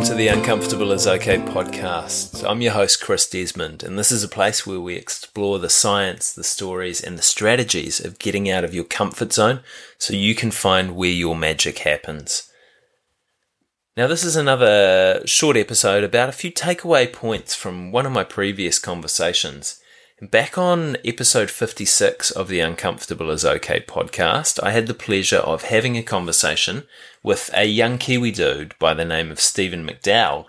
Welcome to the Uncomfortable is Okay podcast. I'm your host, Chris Desmond, and this is a place where we explore the science, the stories, and the strategies of getting out of your comfort zone so you can find where your magic happens. Now, this is another short episode about a few takeaway points from one of my previous conversations. Back on episode 56 of the Uncomfortable is Okay podcast, I had the pleasure of having a conversation with a young Kiwi dude by the name of Stephen McDowell,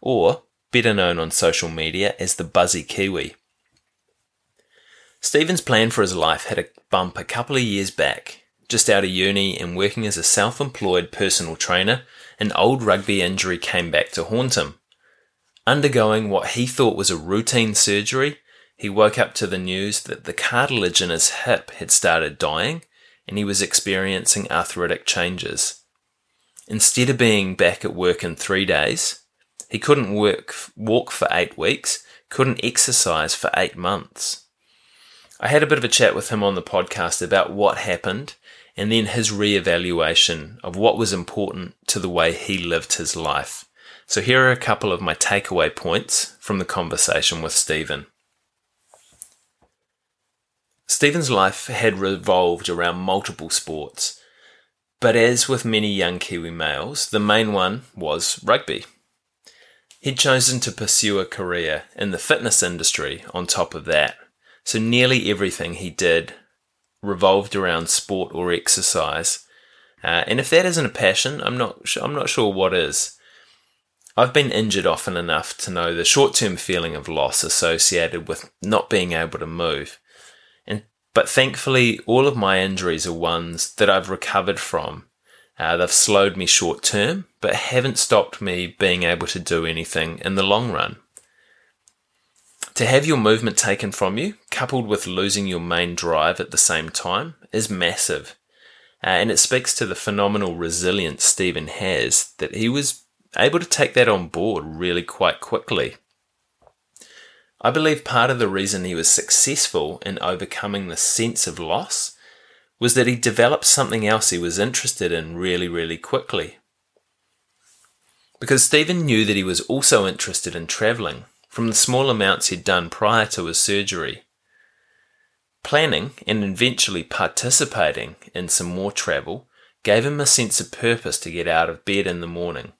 or better known on social media as the Buzzy Kiwi. Stephen's plan for his life had a bump a couple of years back. Just out of uni and working as a self employed personal trainer, an old rugby injury came back to haunt him. Undergoing what he thought was a routine surgery, he woke up to the news that the cartilage in his hip had started dying and he was experiencing arthritic changes. Instead of being back at work in three days, he couldn't work, walk for eight weeks, couldn't exercise for eight months. I had a bit of a chat with him on the podcast about what happened and then his re-evaluation of what was important to the way he lived his life. So here are a couple of my takeaway points from the conversation with Stephen. Stephen's life had revolved around multiple sports, but as with many young Kiwi males, the main one was rugby. He'd chosen to pursue a career in the fitness industry on top of that, so nearly everything he did revolved around sport or exercise. Uh, and if that isn't a passion, I'm not I'm not sure what is. I've been injured often enough to know the short-term feeling of loss associated with not being able to move. But thankfully, all of my injuries are ones that I've recovered from. Uh, they've slowed me short term, but haven't stopped me being able to do anything in the long run. To have your movement taken from you, coupled with losing your main drive at the same time, is massive. Uh, and it speaks to the phenomenal resilience Stephen has that he was able to take that on board really quite quickly. I believe part of the reason he was successful in overcoming the sense of loss was that he developed something else he was interested in really, really quickly. Because Stephen knew that he was also interested in travelling from the small amounts he'd done prior to his surgery. Planning and eventually participating in some more travel gave him a sense of purpose to get out of bed in the morning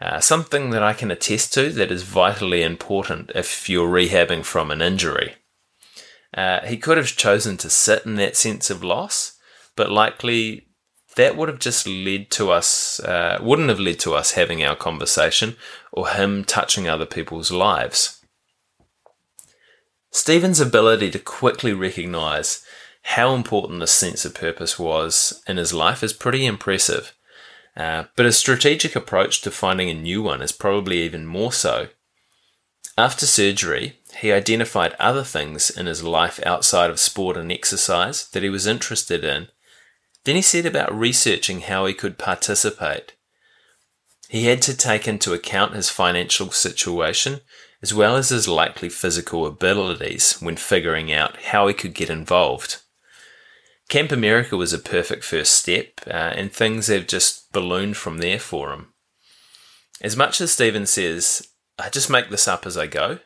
uh, something that I can attest to that is vitally important if you're rehabbing from an injury. Uh, he could have chosen to sit in that sense of loss, but likely that would have just led to us, uh, wouldn't have led to us having our conversation or him touching other people's lives. Stephen's ability to quickly recognize how important this sense of purpose was in his life is pretty impressive. Uh, but a strategic approach to finding a new one is probably even more so. After surgery, he identified other things in his life outside of sport and exercise that he was interested in. Then he set about researching how he could participate. He had to take into account his financial situation as well as his likely physical abilities when figuring out how he could get involved. Camp America was a perfect first step, uh, and things have just ballooned from there for him. As much as Stephen says, I just make this up as I go,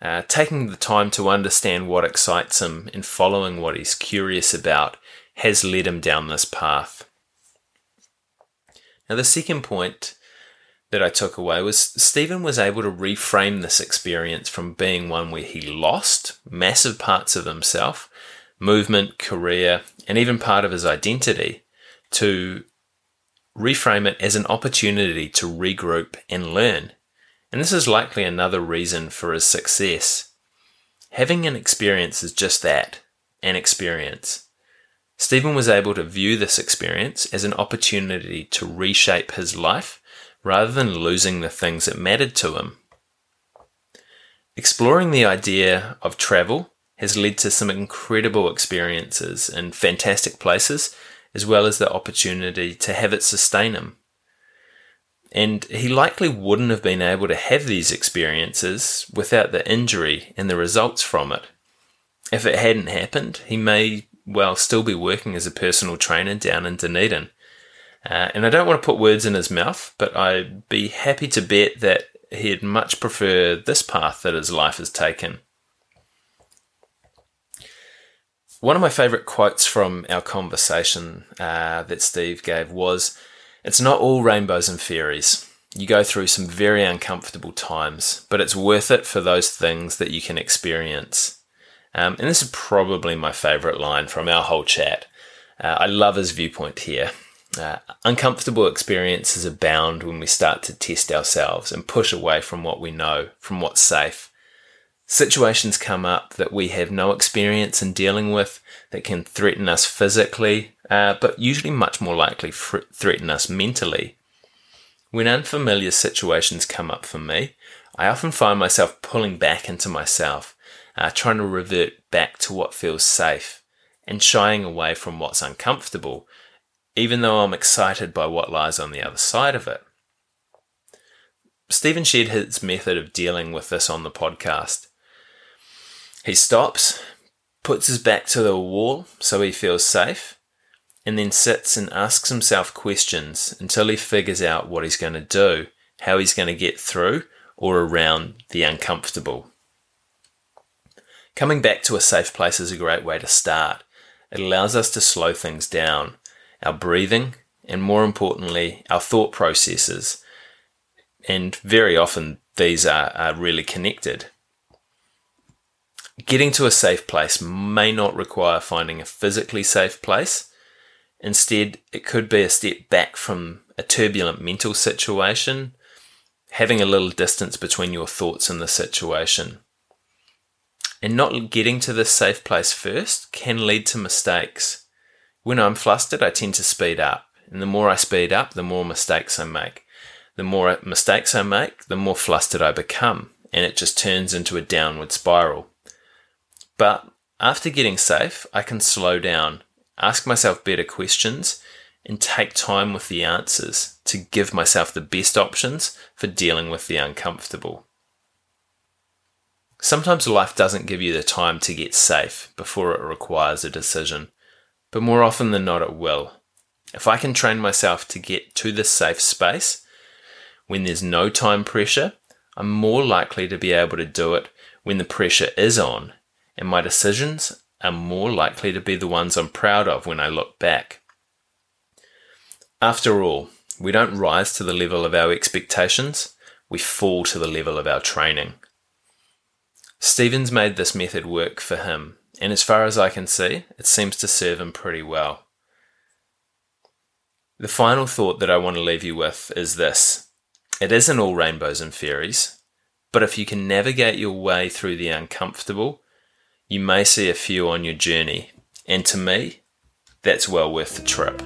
uh, taking the time to understand what excites him and following what he's curious about has led him down this path. Now, the second point that I took away was Stephen was able to reframe this experience from being one where he lost massive parts of himself movement, career, and even part of his identity to reframe it as an opportunity to regroup and learn. And this is likely another reason for his success. Having an experience is just that an experience. Stephen was able to view this experience as an opportunity to reshape his life rather than losing the things that mattered to him. Exploring the idea of travel has led to some incredible experiences in fantastic places, as well as the opportunity to have it sustain him. And he likely wouldn't have been able to have these experiences without the injury and the results from it. If it hadn't happened, he may well still be working as a personal trainer down in Dunedin. Uh, and I don't want to put words in his mouth, but I'd be happy to bet that he'd much prefer this path that his life has taken. One of my favourite quotes from our conversation uh, that Steve gave was It's not all rainbows and fairies. You go through some very uncomfortable times, but it's worth it for those things that you can experience. Um, and this is probably my favourite line from our whole chat. Uh, I love his viewpoint here. Uh, uncomfortable experiences abound when we start to test ourselves and push away from what we know, from what's safe. Situations come up that we have no experience in dealing with that can threaten us physically, uh, but usually much more likely fr- threaten us mentally. When unfamiliar situations come up for me, I often find myself pulling back into myself, uh, trying to revert back to what feels safe, and shying away from what's uncomfortable even though I'm excited by what lies on the other side of it. Stephen shared his method of dealing with this on the podcast. He stops, puts his back to the wall so he feels safe, and then sits and asks himself questions until he figures out what he's going to do, how he's going to get through or around the uncomfortable. Coming back to a safe place is a great way to start. It allows us to slow things down our breathing, and more importantly, our thought processes. And very often these are, are really connected. Getting to a safe place may not require finding a physically safe place. Instead, it could be a step back from a turbulent mental situation, having a little distance between your thoughts and the situation. And not getting to this safe place first can lead to mistakes. When I'm flustered, I tend to speed up. And the more I speed up, the more mistakes I make. The more mistakes I make, the more flustered I become. And it just turns into a downward spiral. But after getting safe, I can slow down, ask myself better questions, and take time with the answers to give myself the best options for dealing with the uncomfortable. Sometimes life doesn't give you the time to get safe before it requires a decision but more often than not, it will. If I can train myself to get to the safe space when there's no time pressure, I'm more likely to be able to do it when the pressure is on, and my decisions are more likely to be the ones I'm proud of when I look back. After all, we don't rise to the level of our expectations, we fall to the level of our training. Stevens made this method work for him and as far as I can see, it seems to serve him pretty well. The final thought that I want to leave you with is this it isn't all rainbows and fairies, but if you can navigate your way through the uncomfortable, you may see a few on your journey, and to me, that's well worth the trip.